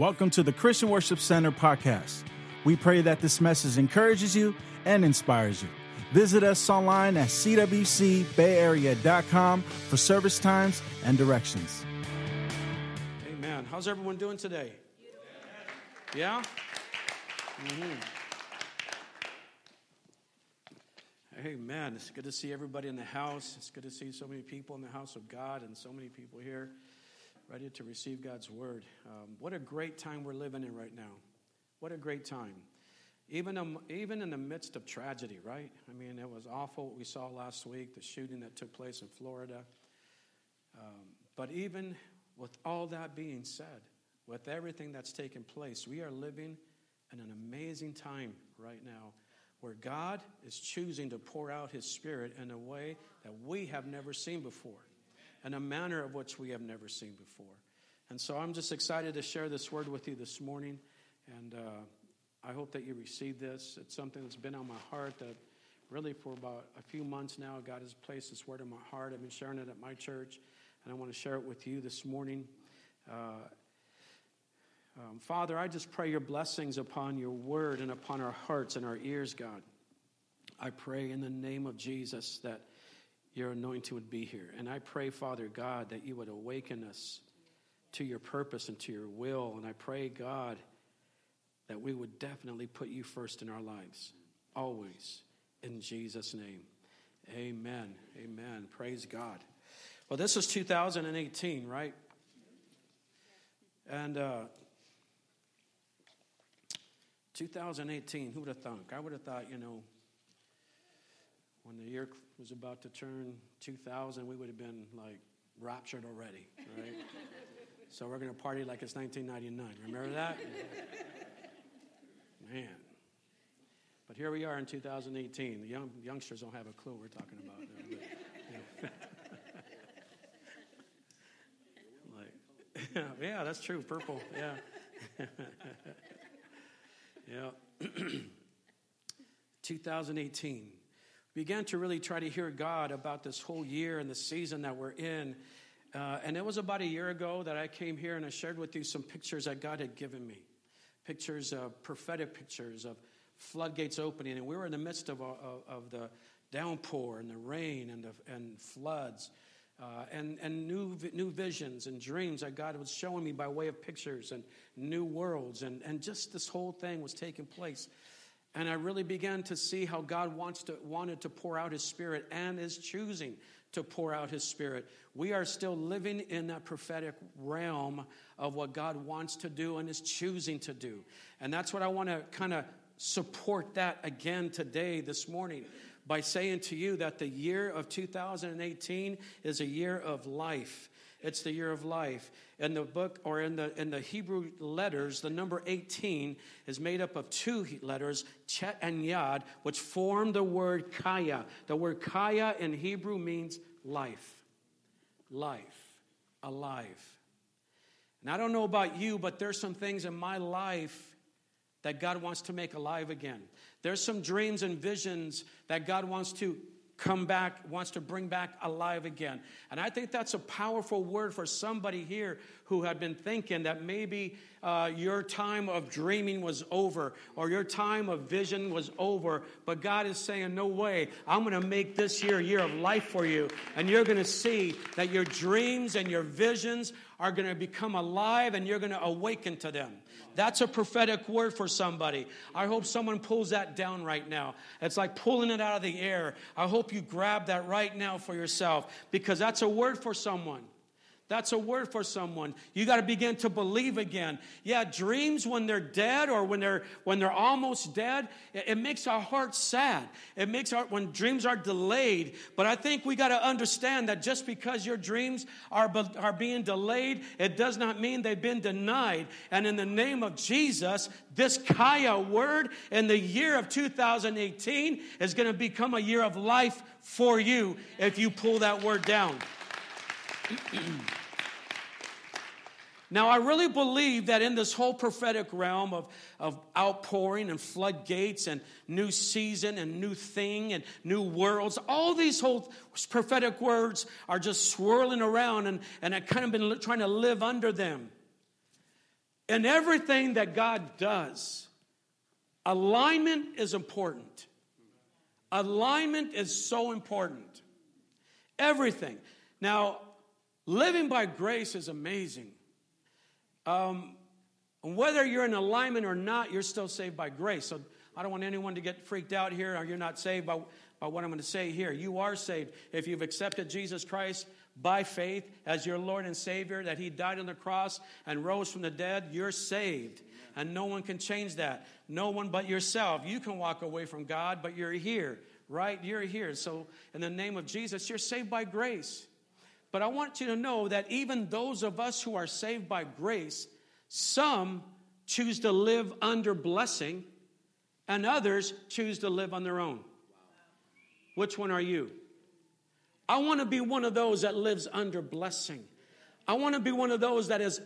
Welcome to the Christian Worship Center podcast. We pray that this message encourages you and inspires you. Visit us online at cwcbayarea.com for service times and directions. Amen. How's everyone doing today? Yeah? Mm-hmm. Amen. It's good to see everybody in the house. It's good to see so many people in the house of God and so many people here ready to receive God's word. Um, what a great time we're living in right now. What a great time. Even, um, even in the midst of tragedy, right? I mean, it was awful what we saw last week, the shooting that took place in Florida. Um, but even with all that being said, with everything that's taken place, we are living in an amazing time right now where God is choosing to pour out His Spirit in a way that we have never seen before in a manner of which we have never seen before. And so I'm just excited to share this word with you this morning. And uh, I hope that you receive this. It's something that's been on my heart that really for about a few months now, God has placed this word in my heart. I've been sharing it at my church, and I want to share it with you this morning. Uh, um, Father, I just pray your blessings upon your word and upon our hearts and our ears, God. I pray in the name of Jesus that your anointing would be here. And I pray, Father God, that you would awaken us to your purpose and to your will. And I pray, God, that we would definitely put you first in our lives, always, in Jesus' name. Amen. Amen. Praise God. Well, this is 2018, right? And uh, 2018, who would have thunk? I would have thought, you know, when the year was about to turn 2000, we would have been like raptured already, right? so we're going to party like it's 1999. Remember that? Man. But here we are in 2018. The young, youngsters don't have a clue what we're talking about. Like, yeah, that's true. Purple, yeah. yeah. 2018 began to really try to hear God about this whole year and the season that we're in. Uh, and it was about a year ago that I came here and I shared with you some pictures that God had given me pictures of prophetic pictures of floodgates opening. And we were in the midst of, of, of the downpour and the rain and, the, and floods. Uh, and, and new, new visions and dreams that God was showing me by way of pictures and new worlds. And, and just this whole thing was taking place. And I really began to see how God wants to, wanted to pour out His Spirit and is choosing to pour out His Spirit. We are still living in that prophetic realm of what God wants to do and is choosing to do. And that's what I want to kind of support that again today, this morning, by saying to you that the year of 2018 is a year of life. It's the year of life. In the book or in the in the Hebrew letters, the number 18 is made up of two letters, Chet and Yad, which form the word Kaya. The word Kaya in Hebrew means life. Life. Alive. And I don't know about you, but there's some things in my life that God wants to make alive again. There's some dreams and visions that God wants to come back, wants to bring back alive again. And I think that's a powerful word for somebody here who had been thinking that maybe uh, your time of dreaming was over or your time of vision was over. But God is saying, No way. I'm going to make this year a year of life for you. And you're going to see that your dreams and your visions are going to become alive and you're going to awaken to them. That's a prophetic word for somebody. I hope someone pulls that down right now. It's like pulling it out of the air. I hope you grab that right now for yourself because that's a word for someone. That's a word for someone. You got to begin to believe again. Yeah, dreams when they're dead or when they're when they're almost dead, it, it makes our heart sad. It makes our when dreams are delayed. But I think we got to understand that just because your dreams are are being delayed, it does not mean they've been denied. And in the name of Jesus, this Kaya word in the year of 2018 is going to become a year of life for you if you pull that word down. Now, I really believe that in this whole prophetic realm of, of outpouring and floodgates and new season and new thing and new worlds, all these whole prophetic words are just swirling around and, and I've kind of been trying to live under them. In everything that God does, alignment is important. Alignment is so important. Everything. Now, living by grace is amazing. Um, whether you're in alignment or not, you're still saved by grace. So I don't want anyone to get freaked out here or you're not saved by, by what I'm going to say here. You are saved if you've accepted Jesus Christ by faith as your Lord and Savior, that He died on the cross and rose from the dead. You're saved. And no one can change that. No one but yourself. You can walk away from God, but you're here, right? You're here. So, in the name of Jesus, you're saved by grace. But I want you to know that even those of us who are saved by grace, some choose to live under blessing, and others choose to live on their own. Which one are you? I want to be one of those that lives under blessing. I want to be one of those that is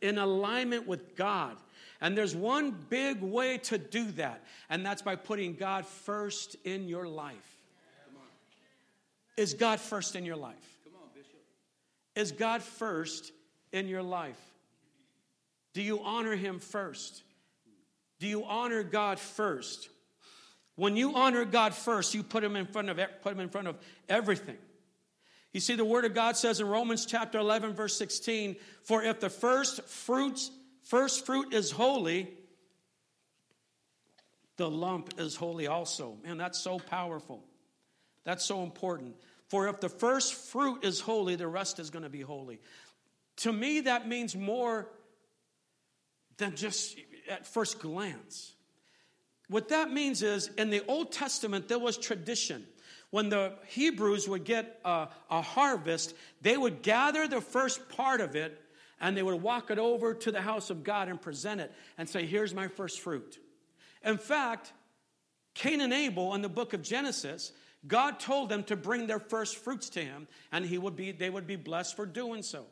in alignment with God. And there's one big way to do that, and that's by putting God first in your life. Is God first in your life? Is God first in your life? Do you honor Him first? Do you honor God first? When you honor God first, you put Him in front of put Him in front of everything. You see, the Word of God says in Romans chapter 11, verse 16, For if the first fruits, first fruit is holy, the lump is holy also. Man, that's so powerful. That's so important. For if the first fruit is holy, the rest is going to be holy. To me, that means more than just at first glance. What that means is in the Old Testament, there was tradition. When the Hebrews would get a, a, harvest, they would gather the first part of it and they would walk it over to the house of God and present it and say, Here's my first fruit. In fact, Cain and Abel in the book of Genesis, God told them to bring their first fruits to him and he would be, they would be blessed for doing so.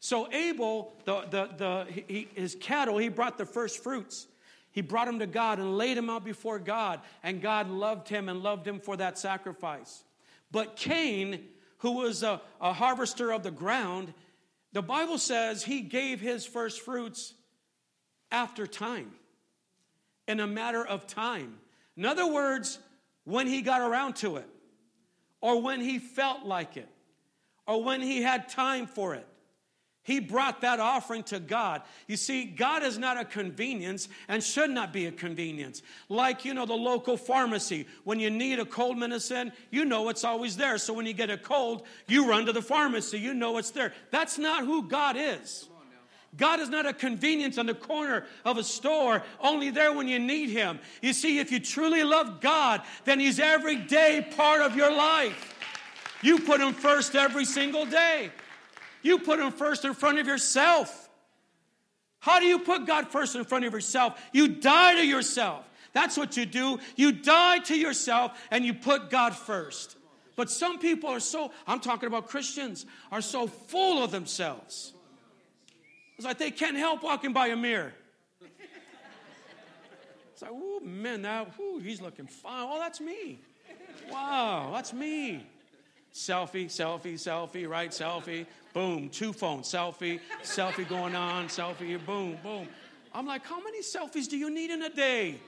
So Abel, the, the, the, he, his cattle, he brought the first fruits. He brought them to God and laid them out before God, and God loved him and loved him for that sacrifice. But Cain, who was a, a harvester of the ground, the Bible says he gave his first fruits after time, in a matter of time. In other words, when he got around to it, or when he felt like it, or when he had time for it. He brought that offering to God. You see, God is not a convenience and should not be a convenience. Like, you know, the local pharmacy. When you need a cold medicine, you know it's always there. So when you get a cold, you run to the pharmacy. You know it's there. That's not who God is. God is not a convenience on the corner of a store, only there when you need Him. You see, if you truly love God, then He's every day part of your life. You put Him first every single day. You put Him first in front of yourself. How do you put God first in front of yourself? You die to yourself. That's what you do. You die to yourself and you put God first. But some people are so, I'm talking about Christians, are so full of themselves. Like they can't help walking by a mirror. It's like, oh man, now ooh, he's looking fine. Oh, that's me. Wow, that's me. Selfie, selfie, selfie, right? Selfie, boom, two phones, selfie, selfie going on, selfie, boom, boom. I'm like, how many selfies do you need in a day?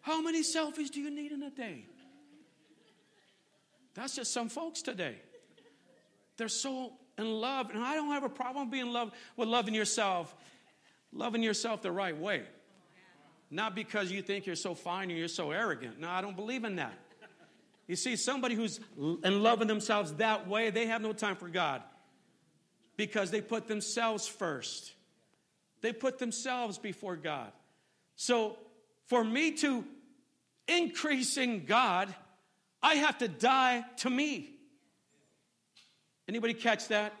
How many selfies do you need in a day? That's just some folks today. They're so in love, and I don't have a problem being love with loving yourself, loving yourself the right way. Not because you think you're so fine or you're so arrogant. No, I don't believe in that. You see, somebody who's in loving themselves that way, they have no time for God because they put themselves first. They put themselves before God. So, for me to increase in God, I have to die to me. Anybody catch that?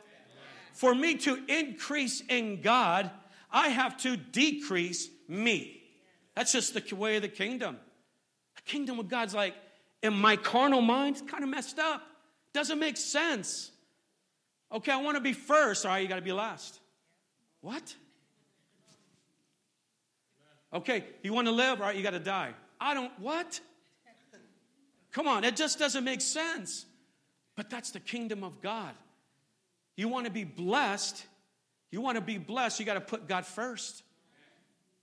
For me to increase in God, I have to decrease me. That's just the way of the kingdom. The kingdom of God's like, in my carnal mind, it's kind of messed up. Doesn't make sense. Okay, I want to be first. All right, you got to be last. What? Okay, you want to live? All right, you got to die. I don't, what? Come on, it just doesn't make sense. But that's the kingdom of God. You want to be blessed, You want to be blessed, you got to put God first.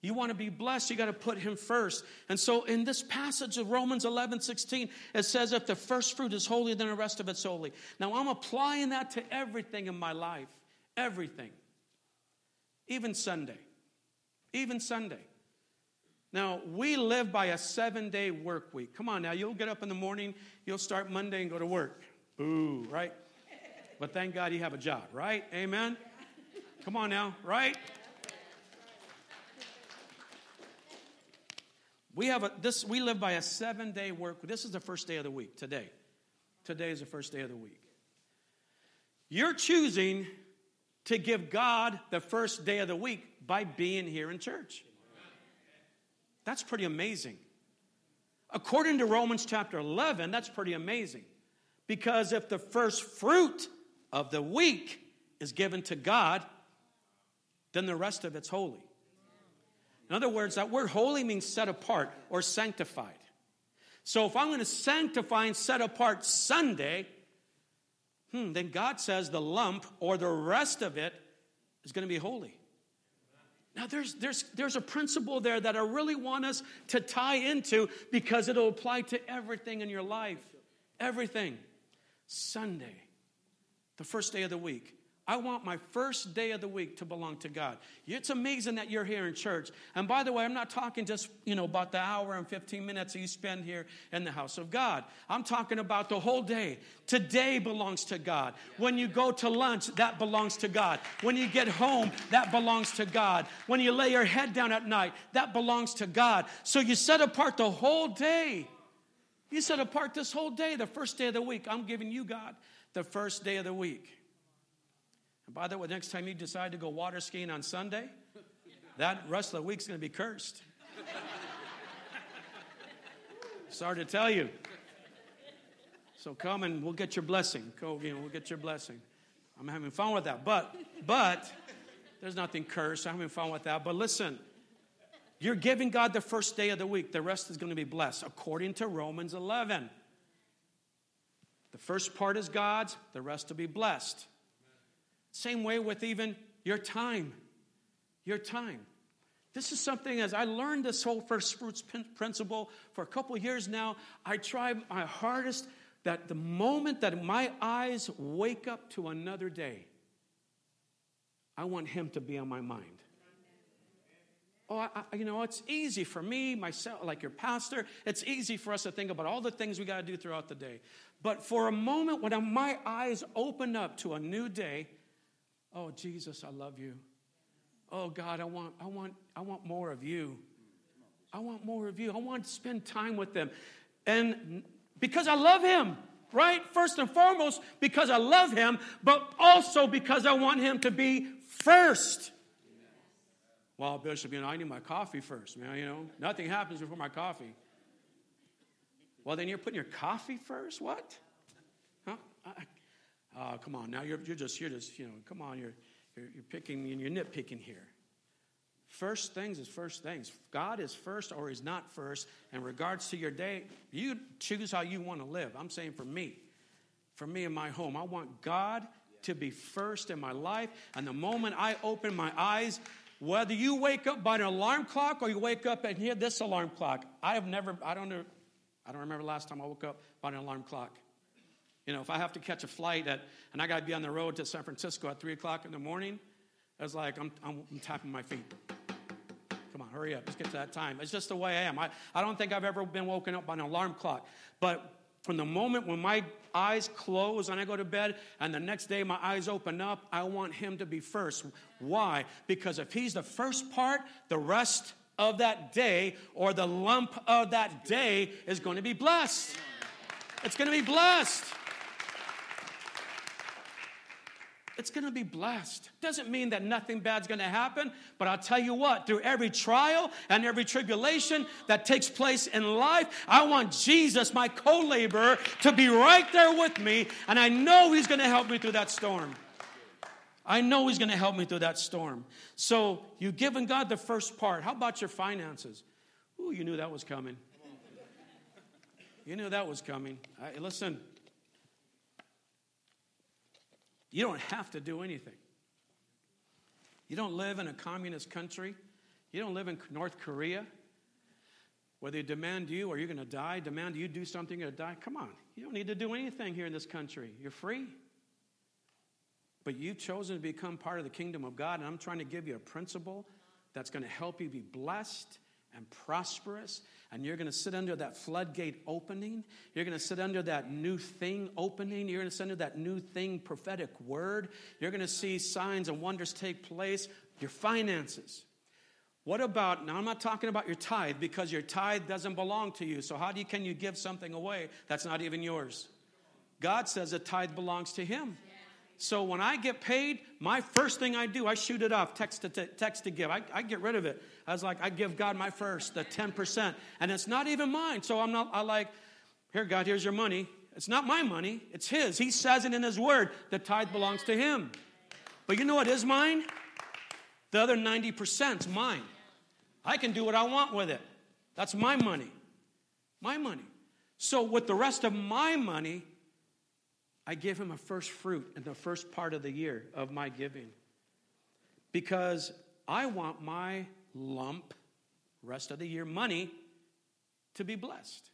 You want to be blessed, you got to put him first. And so in this passage of Romans 11, 16, it says, if the first fruit is holy, then the rest of it's holy. Now I'm applying that to everything in my life. Everything. Even Sunday. Even Sunday. Now, we live by a seven day work week. Come on now, you'll get up in the morning, you'll start Monday and go to work. Boo, right? But thank God you have a job, right? Amen? Come on now, right? We have a this we live by a 7-day work. This is the first day of the week today. Today is the first day of the week. You're choosing to give God the first day of the week by being here in church. That's pretty amazing. According to Romans chapter 11, that's pretty amazing. Because if the first fruit of the week is given to God, then the rest of it's holy. In other words, that word holy means set apart or sanctified. So if I'm going to sanctify and set apart Sunday, hmm, then God says the lump or the rest of it is going to be holy. Now, there's, there's, there's a principle there that I really want us to tie into because it'll apply to everything in your life. Everything. Sunday, the first day of the week. I want my first day of the week to belong to God. It's amazing that you're here in church. And by the way, I'm not talking just, you know, about the hour and 15 minutes that you spend here in the house of God. I'm talking about the whole day. Today belongs to God. When you go to lunch, that belongs to God. When you get home, that belongs to God. When you lay your head down at night, that belongs to God. So you set apart the whole day. You set apart this whole day, the first day of the week. I'm giving you, God, the first day of the week. And by the way, next time you decide to go water skiing on Sunday, that rest of the week's going to be cursed. Sorry to tell you. So come and we'll get your blessing. Go, you know, we'll get your blessing. I'm having fun with that. But, but, there's nothing cursed. I'm having fun with that. But listen, you're giving God the first day of the week. The rest is going to be blessed, according to Romans 11. The first part is God's, the rest will be blessed. Same way with even your time. Your time. This is something as I learned this whole first fruits principle for a couple years now, I try my hardest that the moment that my eyes wake up to another day, I want him to be on my mind. Oh, I, you know, it's easy for me, myself, like your pastor, it's easy for us to think about all the things we got to do throughout the day. But for a moment, when my eyes open up to a new day, Oh, Jesus, I love you. Oh, God, I want, I want, I want more of you. I want more of you. I want to spend time with them. And because I love him, right? First and foremost, because I love him, but also because I want him to be first. Well, Bishop, you know, I need my coffee first, man. You know, nothing happens before my coffee. Well, then you're putting your coffee first? What? Huh? Oh, come on, now you're, you're just, you're just, you know, come on, you're, you're, you're picking and you're nitpicking here. First things is first things. God is first or He's not first. In regards to your day, you choose how you want to live. I'm saying for me, for me and my home, I want God to be first in my life. And the moment I open my eyes, whether you wake up by an alarm clock or you wake up and hear this alarm clock, I have never, I don't know, I don't remember last time I woke up by an alarm clock. You know, if I have to catch a flight at, and I got to be on the road to San Francisco at 3 o'clock in the morning, it's like I'm, I'm, I'm, tapping my feet. Come on, hurry up. Let's get to that time. It's just the way I am. I, I don't think I've ever been woken up by an alarm clock. But from the moment when my eyes close and I go to bed, and the next day my eyes open up, I want him to be first. Why? Because if he's the first part, the rest of that day or the lump of that day is going to be blessed. It's going to be blessed. It's going to be blessed. Doesn't mean that nothing bad's going to happen, but I'll tell you what, through every trial and every tribulation that takes place in life, I want Jesus, my co laborer, to be right there with me, and I know He's going to help me through that storm. I know He's going to help me through that storm. So, you've given God the first part. How about your finances? Ooh, you knew that was coming. You knew that was coming. I, listen, you don't have to do anything. You don't live in a communist country. You don't live in North Korea. Where they demand you or you're going to die, demand you do something, you're going to die. Come on. You don't need to do anything here in this country. You're free. But you've chosen to become part of the kingdom of God, and I'm trying to give you a principle that's going to help you be blessed and prosperous. And you're going to sit under that floodgate opening. You're going to sit under that new thing opening. You're going to sit under that new thing prophetic word. You're going to see signs and wonders take place. Your finances. What about, now I'm not talking about your tithe because your tithe doesn't belong to you. So how do you, can you give something away that's not even yours? God says a tithe belongs to him. So when I get paid, my first thing I do, I shoot it off, text to text to give. I, I get rid of it. I was like, I give God my first, the 10%. And it's not even mine. So I'm not, I like, here, God, here's your money. It's not my money, it's His. He says it in His word. The tithe belongs to Him. But you know what is mine? The other 90% is mine. I can do what I want with it. That's my money. My money. So, with the rest of my money, I give him a first fruit in the first part of the year of my giving. Because I want my lump, rest of the year money, to be blessed.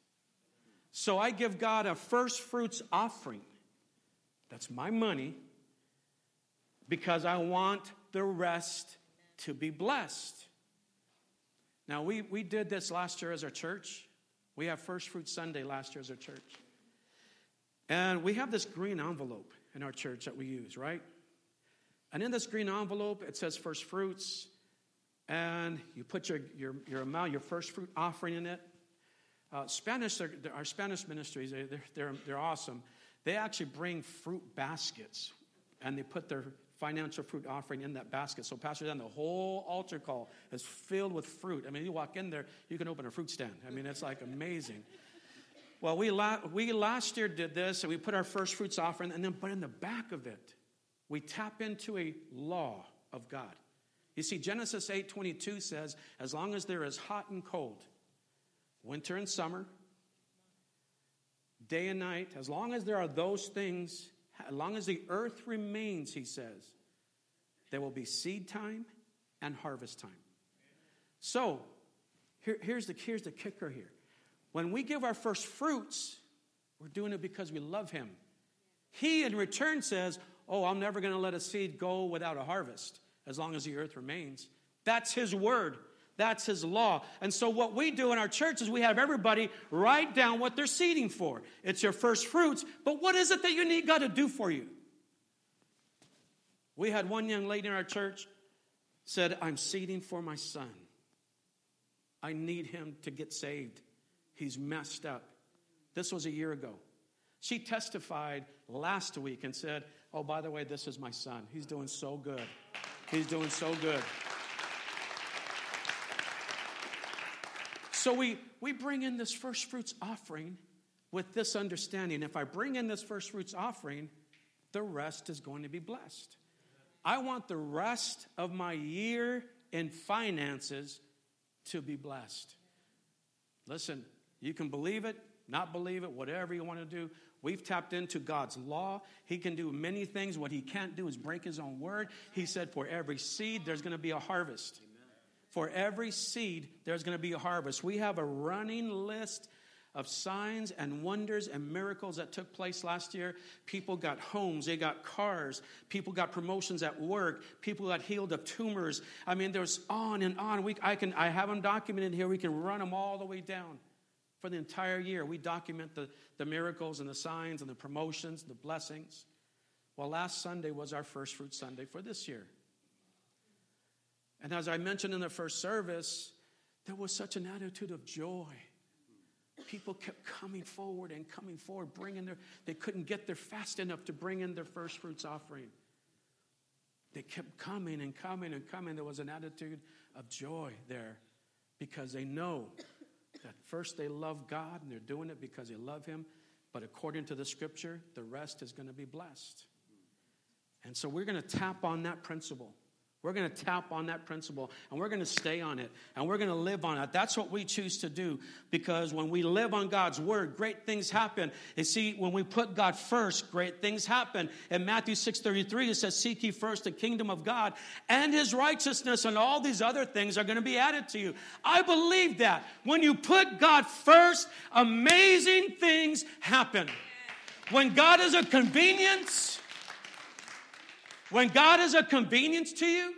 So I give God a first fruits offering. That's my money because I want the rest to be blessed. Now, we, we did this last year as our church. We have First Fruit Sunday last year as our church. And we have this green envelope in our church that we use, right? And in this green envelope, it says First Fruits. And you put your, your, your amount, your first fruit offering in it. Uh, Spanish, our Spanish ministries, they're, they're, they're awesome. They actually bring fruit baskets and they put their financial fruit offering in that basket. So, Pastor Dan, the whole altar call is filled with fruit. I mean, you walk in there, you can open a fruit stand. I mean, it's like amazing. Well, we, la- we last year did this, and we put our first fruits offering, and then, but in the back of it, we tap into a law of God. You see, Genesis 8:22 says, as long as there is hot and cold, winter and summer, day and night, as long as there are those things as long as the earth remains, he says, there will be seed time and harvest time. So, here, here's, the, here's the kicker here. When we give our first fruits, we're doing it because we love him. He, in return, says, Oh, I'm never going to let a seed go without a harvest as long as the earth remains. That's his word. That's his law. And so, what we do in our church is we have everybody write down what they're seeding for. It's your first fruits, but what is it that you need God to do for you? We had one young lady in our church said, I'm seeding for my son. I need him to get saved. He's messed up. This was a year ago. She testified last week and said, Oh, by the way, this is my son. He's doing so good. He's doing so good. So we, we bring in this first fruits offering with this understanding. If I bring in this first fruits offering, the rest is going to be blessed. I want the rest of my year in finances to be blessed. Listen, you can believe it, not believe it, whatever you want to do. We've tapped into God's law. He can do many things. What he can't do is break his own word. He said, For every seed, there's going to be a harvest. For every seed, there's going to be a harvest. We have a running list of signs and wonders and miracles that took place last year. People got homes, they got cars, people got promotions at work, people got healed of tumors. I mean, there's on and on. We, I, can, I have them documented here. We can run them all the way down for the entire year. We document the, the miracles and the signs and the promotions, the blessings. Well, last Sunday was our first fruit Sunday for this year. And as I mentioned in the first service, there was such an attitude of joy. People kept coming forward and coming forward, bringing their, they couldn't get there fast enough to bring in their first fruits offering. They kept coming and coming and coming. There was an attitude of joy there because they know that first they love God and they're doing it because they love Him. But according to the scripture, the rest is going to be blessed. And so we're going to tap on that principle. We're going to tap on that principle and we're going to stay on it and we're going to live on it. That's what we choose to do because when we live on God's word, great things happen. And see, when we put God first, great things happen. In Matthew 6:33 it says seek ye first the kingdom of God and his righteousness and all these other things are going to be added to you. I believe that. When you put God first, amazing things happen. When God is a convenience, when God is a convenience to you,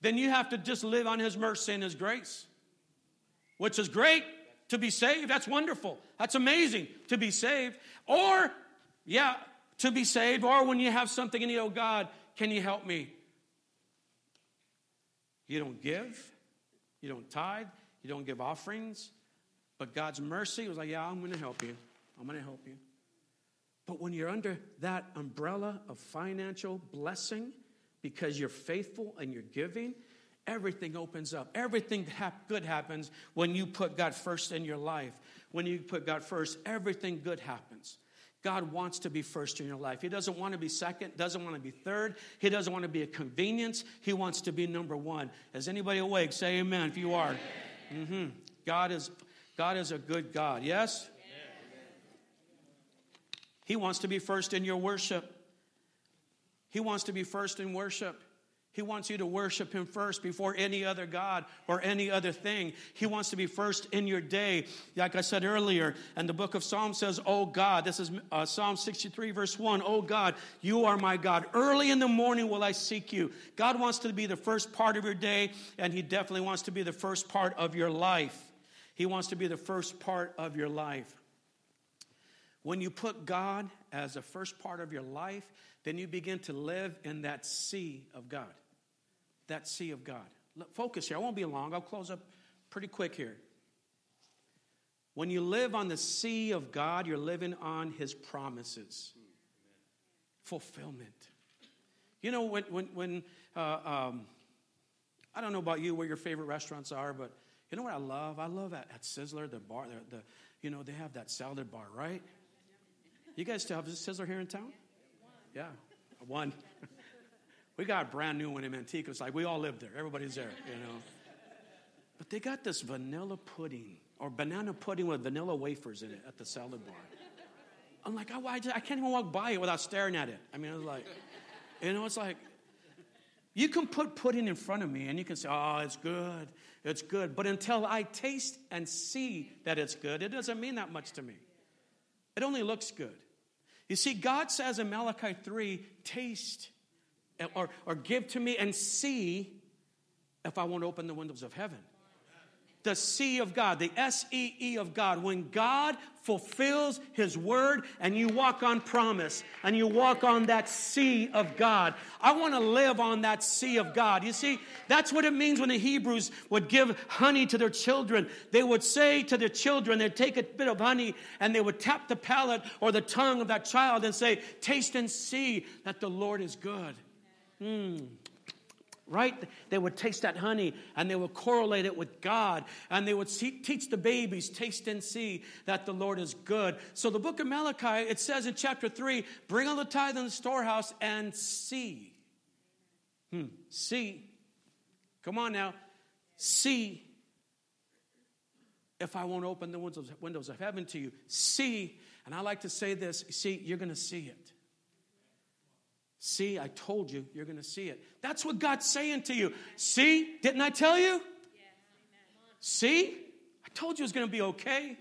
then you have to just live on His mercy and His grace, which is great to be saved. That's wonderful. That's amazing to be saved. Or, yeah, to be saved. Or when you have something and you, oh God, can you help me? You don't give, you don't tithe, you don't give offerings. But God's mercy was like, yeah, I'm going to help you. I'm going to help you. But when you're under that umbrella of financial blessing, because you're faithful and you're giving, everything opens up. Everything good happens when you put God first in your life. When you put God first, everything good happens. God wants to be first in your life. He doesn't want to be second, doesn't want to be third. He doesn't want to be a convenience. He wants to be number one. Is anybody awake? Say amen if you are. Mm-hmm. God is God is a good God. Yes? He wants to be first in your worship. He wants to be first in worship. He wants you to worship Him first before any other God or any other thing. He wants to be first in your day. Like I said earlier, and the book of Psalms says, Oh God, this is uh, Psalm 63, verse 1. Oh God, you are my God. Early in the morning will I seek you. God wants to be the first part of your day, and He definitely wants to be the first part of your life. He wants to be the first part of your life. When you put God as the first part of your life, then you begin to live in that see of God. That see of God. Focus here. I won't be long. I'll close up pretty quick here. When you live on the see of God, you're living on His promises. Fulfillment. You know, when, when, when uh, um, I don't know about you, where your favorite restaurants are, but you know what I love? I love at, at Sizzler, the bar, the, the, you know, they have that salad bar, right? You guys still have a Sizzler here in town? Yeah, one. we got a brand new one in Antioch. It's like we all live there. Everybody's there, you know. But they got this vanilla pudding or banana pudding with vanilla wafers in it at the salad bar. I'm like, oh, I, just, I can't even walk by it without staring at it. I mean, it's like, you know, it's like, you can put pudding in front of me and you can say, oh, it's good, it's good. But until I taste and see that it's good, it doesn't mean that much to me. It only looks good. You see, God says in Malachi 3 taste or, or give to me and see if I won't open the windows of heaven the see of God, the S E E of God. When God fulfills His word and you walk on promise and you walk on that see of God. I want to live on that see of God. You see, that's what it means when the Hebrews would give honey to their children. They would say to their children, they'd take a bit of honey and they would tap the palate or the tongue of that child and say, Taste and see that the Lord is good. Mm right? They would taste that honey and they would correlate it with God and they would see, teach the babies, taste and see that the Lord is good. So the book of Malachi, it says in chapter 3 bring all the tithe in the storehouse and see. Hmm, see. Come on now. See if I won't open the windows of heaven to you. See, and I like to say this see, you're going to see it. See, I told you, you're going to see it. That's what God's saying to you. See, didn't I tell you? See, I told you it was going to be okay.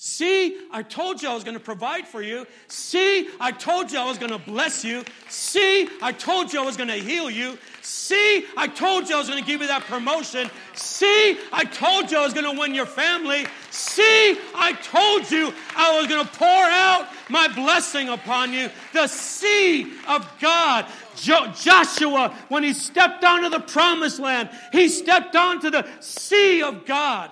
See, I told you I was going to provide for you. See, I told you I was going to bless you. See, I told you I was going to heal you. See, I told you I was going to give you that promotion. See, I told you I was going to win your family. See, I told you I was going to pour out my blessing upon you. The seed of God. Jo- Joshua, when he stepped onto the promised land, he stepped onto the see of God.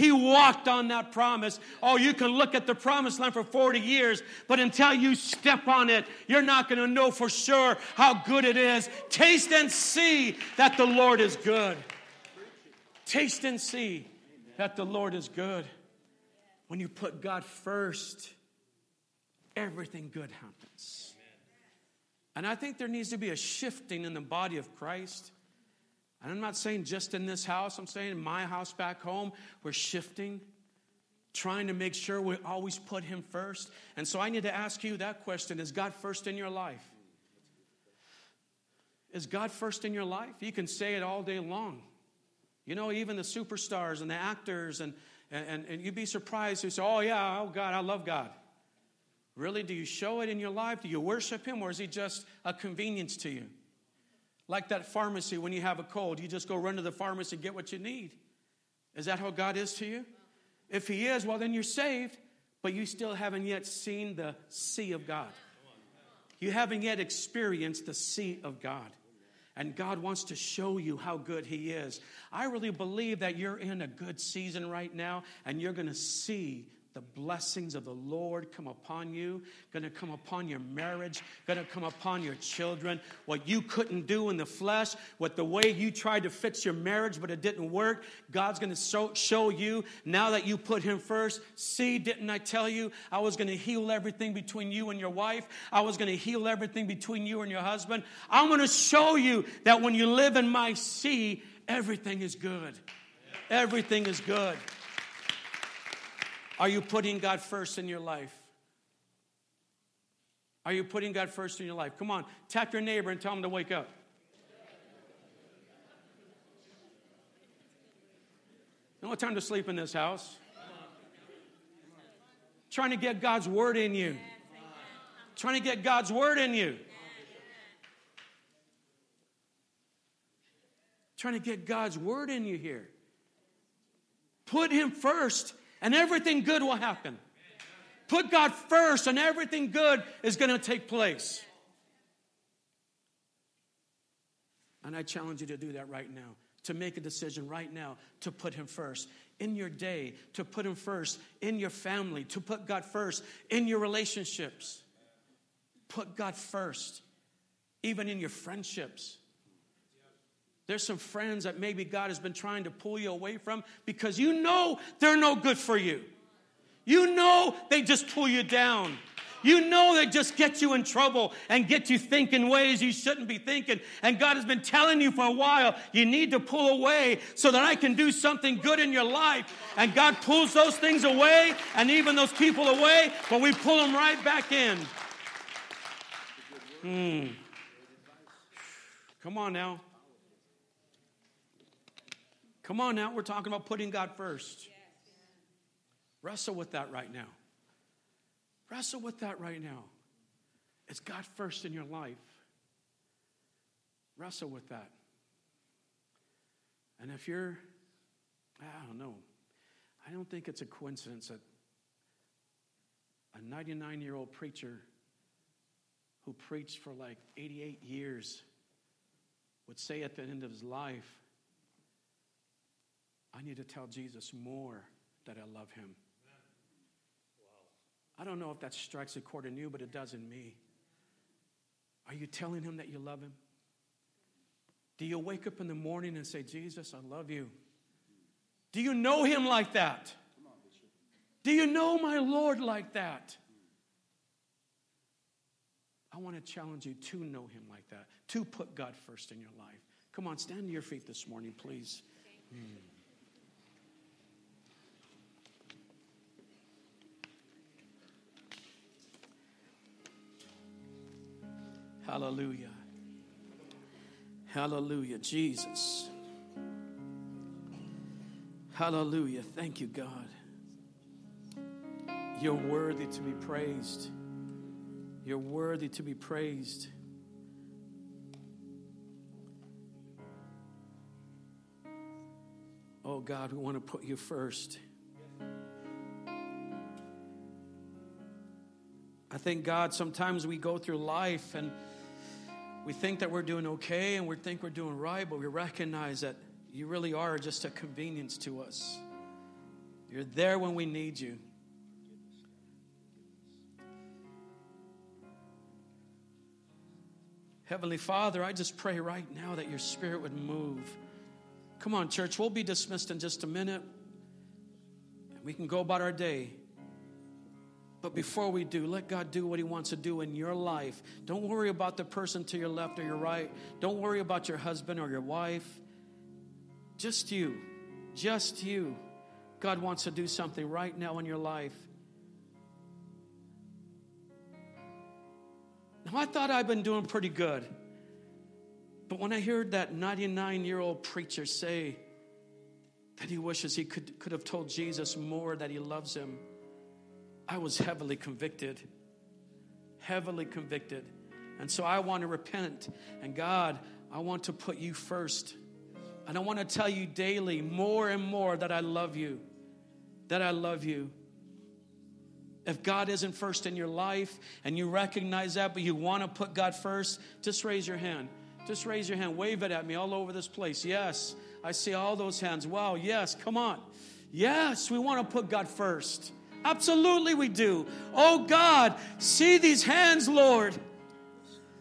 He walked on that promise. Oh, you can look at the promised land for 40 years, but until you step on it, you're not going to know for sure how good it is. Taste and see that the Lord is good. Taste and see that the Lord is good. When you put God first, everything good happens. And I think there needs to be a shifting in the body of Christ. And I'm not saying just in this house, I'm saying in my house back home, we're shifting, trying to make sure we always put Him first. And so I need to ask you that question Is God first in your life? Is God first in your life? You can say it all day long. You know, even the superstars and the actors, and, and, and you'd be surprised who say, Oh, yeah, oh, God, I love God. Really? Do you show it in your life? Do you worship Him, or is He just a convenience to you? Like that pharmacy when you have a cold, you just go run to the pharmacy and get what you need. Is that how God is to you? If He is, well, then you're saved, but you still haven't yet seen the see of God. You haven't yet experienced the see of God. And God wants to show you how good He is. I really believe that you're in a good season right now, and you're going to see the blessings of the Lord come upon you, going to come upon your marriage, going to come upon your children. What you couldn't do in the flesh, what the way you tried to fix your marriage but it didn't work, God's going to show, you now that you put Him first. See, didn't I tell you I was going to heal everything between you and your wife? I was going to heal everything between you and your husband. I'm going to show you that when you live in my see, everything is good. Everything is good. Are you putting God first in your life? Are you putting God first in your life? Come on, tap your neighbor and tell him to wake up. No time to sleep in this house. Trying to get God's word in you. Trying to get God's word in you. Trying to get God's word in you here. Put Him first and everything good will happen. Put God first, and everything good is going to take place. And I challenge you to do that right now, to make a decision right now to put Him first in your day, to put Him first in your family, to put God first in your relationships. Put God first, even in your friendships. There's some friends that maybe God has been trying to pull you away from because you know they're no good for you. You know they just pull you down. You know they just get you in trouble and get you thinking ways you shouldn't be thinking. And God has been telling you for a while, you need to pull away so that I can do something good in your life. And God pulls those things away and even those people away, but we pull them right back in. Hmm. Come on now. Come on now, we're talking about putting God first. Wrestle with that right now. Wrestle with that right now. It's God first in your life. Wrestle with that. And if you're, I don't know, I don't think it's a coincidence that a 99 year old preacher who preached for like 88 years would say at the end of his life, I need to tell Jesus more that I love him. I don't know if that strikes a chord in you, but it does in me. Are you telling him that you love him? Do you wake up in the morning and say, Jesus, I love you? Do you know him like that? Do you know my Lord like that? I want to challenge you to know him like that, to put God first in your life. Come on, stand to your feet this morning, please. Hmm. Hallelujah. Hallelujah, Jesus. Hallelujah. Thank you, God. You're worthy to be praised. You're worthy to be praised. Oh God, we want to put you first. I think, God, sometimes we go through life and we think that we're doing okay and we think we're doing right, but we recognize that you really are just a convenience to us. You're there when we need you. Heavenly Father, I just pray right now that your spirit would move. Come on, church, we'll be dismissed in just a minute. We can go about our day. But before we do, let God do what He wants to do in your life. Don't worry about the person to your left or your right. Don't worry about your husband or your wife. Just you. Just you. God wants to do something right now in your life. Now, I thought I'd been doing pretty good. But when I heard that 99 year old preacher say that he wishes he could, could have told Jesus more that he loves him, I was heavily convicted. Heavily convicted. And so I want to repent. And God, I want to put you first. And I want to tell you daily more and more that I love you. That I love you. If God isn't first in your life and you recognize that, but you want to put God first, just raise your hand. Just raise your hand. Wave it at me all over this place. Yes, I see all those hands. Wow, yes, come on. Yes, we want to put God first. Absolutely, we do. Oh God, see these hands, Lord.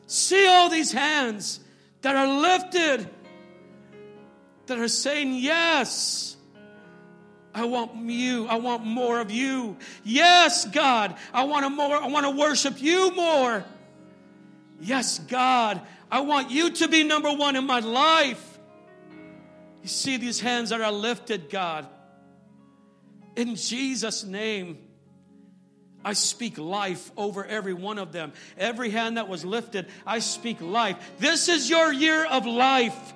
See all these hands that are lifted, that are saying, Yes, I want you. I want more of you. Yes, God, I want to more. I want to worship you more. Yes, God, I want you to be number one in my life. You see these hands that are lifted, God. In Jesus' name, I speak life over every one of them. Every hand that was lifted, I speak life. This is your year of life.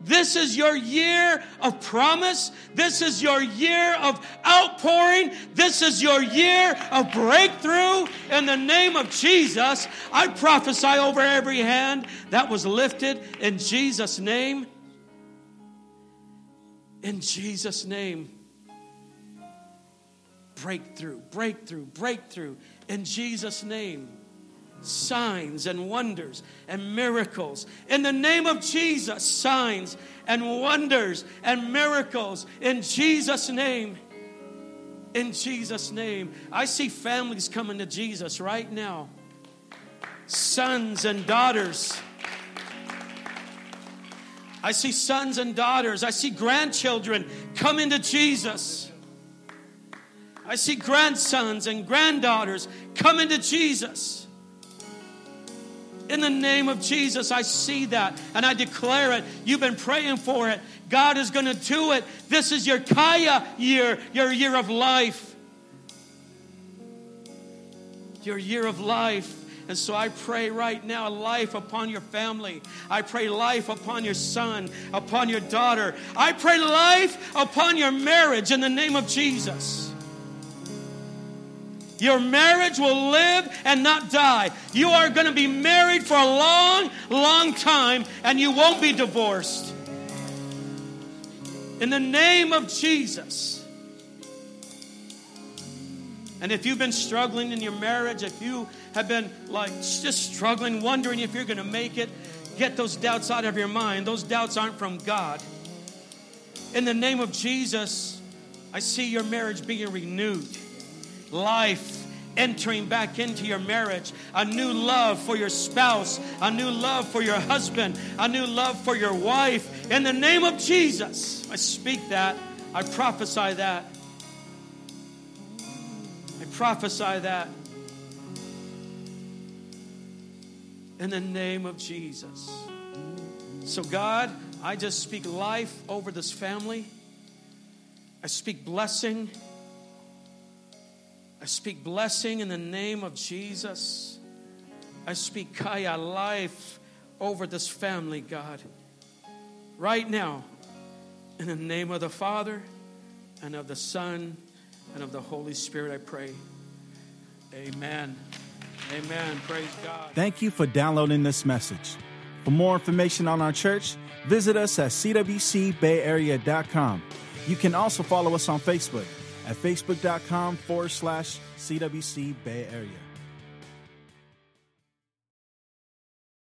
This is your year of promise. This is your year of outpouring. This is your year of breakthrough. In the name of Jesus, I prophesy over every hand that was lifted in Jesus' name. In Jesus' name breakthrough, breakthrough, breakthrough in Jesus' name. Signs and wonders and miracles. In the name of Jesus, signs and wonders and miracles in Jesus' name. In Jesus' name. I see families coming to Jesus right now. Sons and daughters. I see sons and daughters. I see grandchildren coming to Jesus. I see grandsons and granddaughters coming to Jesus. In the name of Jesus, I see that and I declare it. You've been praying for it. God is going to do it. This is your Kaya year, your year of life. Your year of life. And so I pray right now life upon your family. I pray life upon your son, upon your daughter. I pray life upon your marriage in the name of Jesus. Your marriage will live and not die. You are going to be married for a long, long time and you won't be divorced. In the name of Jesus. And if you've been struggling in your marriage, if you have been like just struggling, wondering if you're going to make it, get those doubts out of your mind. Those doubts aren't from God. In the name of Jesus, I see your marriage being renewed life entering back into your marriage, a new love for your spouse, a new love for your husband, a new love for your wife. In the name of Jesus, I speak that. I prophesy that. I prophesy that. In the name of Jesus. So, God, I just speak life over this family. I speak blessing. I speak blessing in the name of Jesus. I speak Kaya life over this family, God. Right now, in the name of the Father and of the Son and of the Holy Spirit, I pray. Amen. Amen. Praise God. Thank you for downloading this message. For more information on our church, visit us at cwcbayarea.com. You can also follow us on Facebook at facebook.com forward slash CWC Bay Area.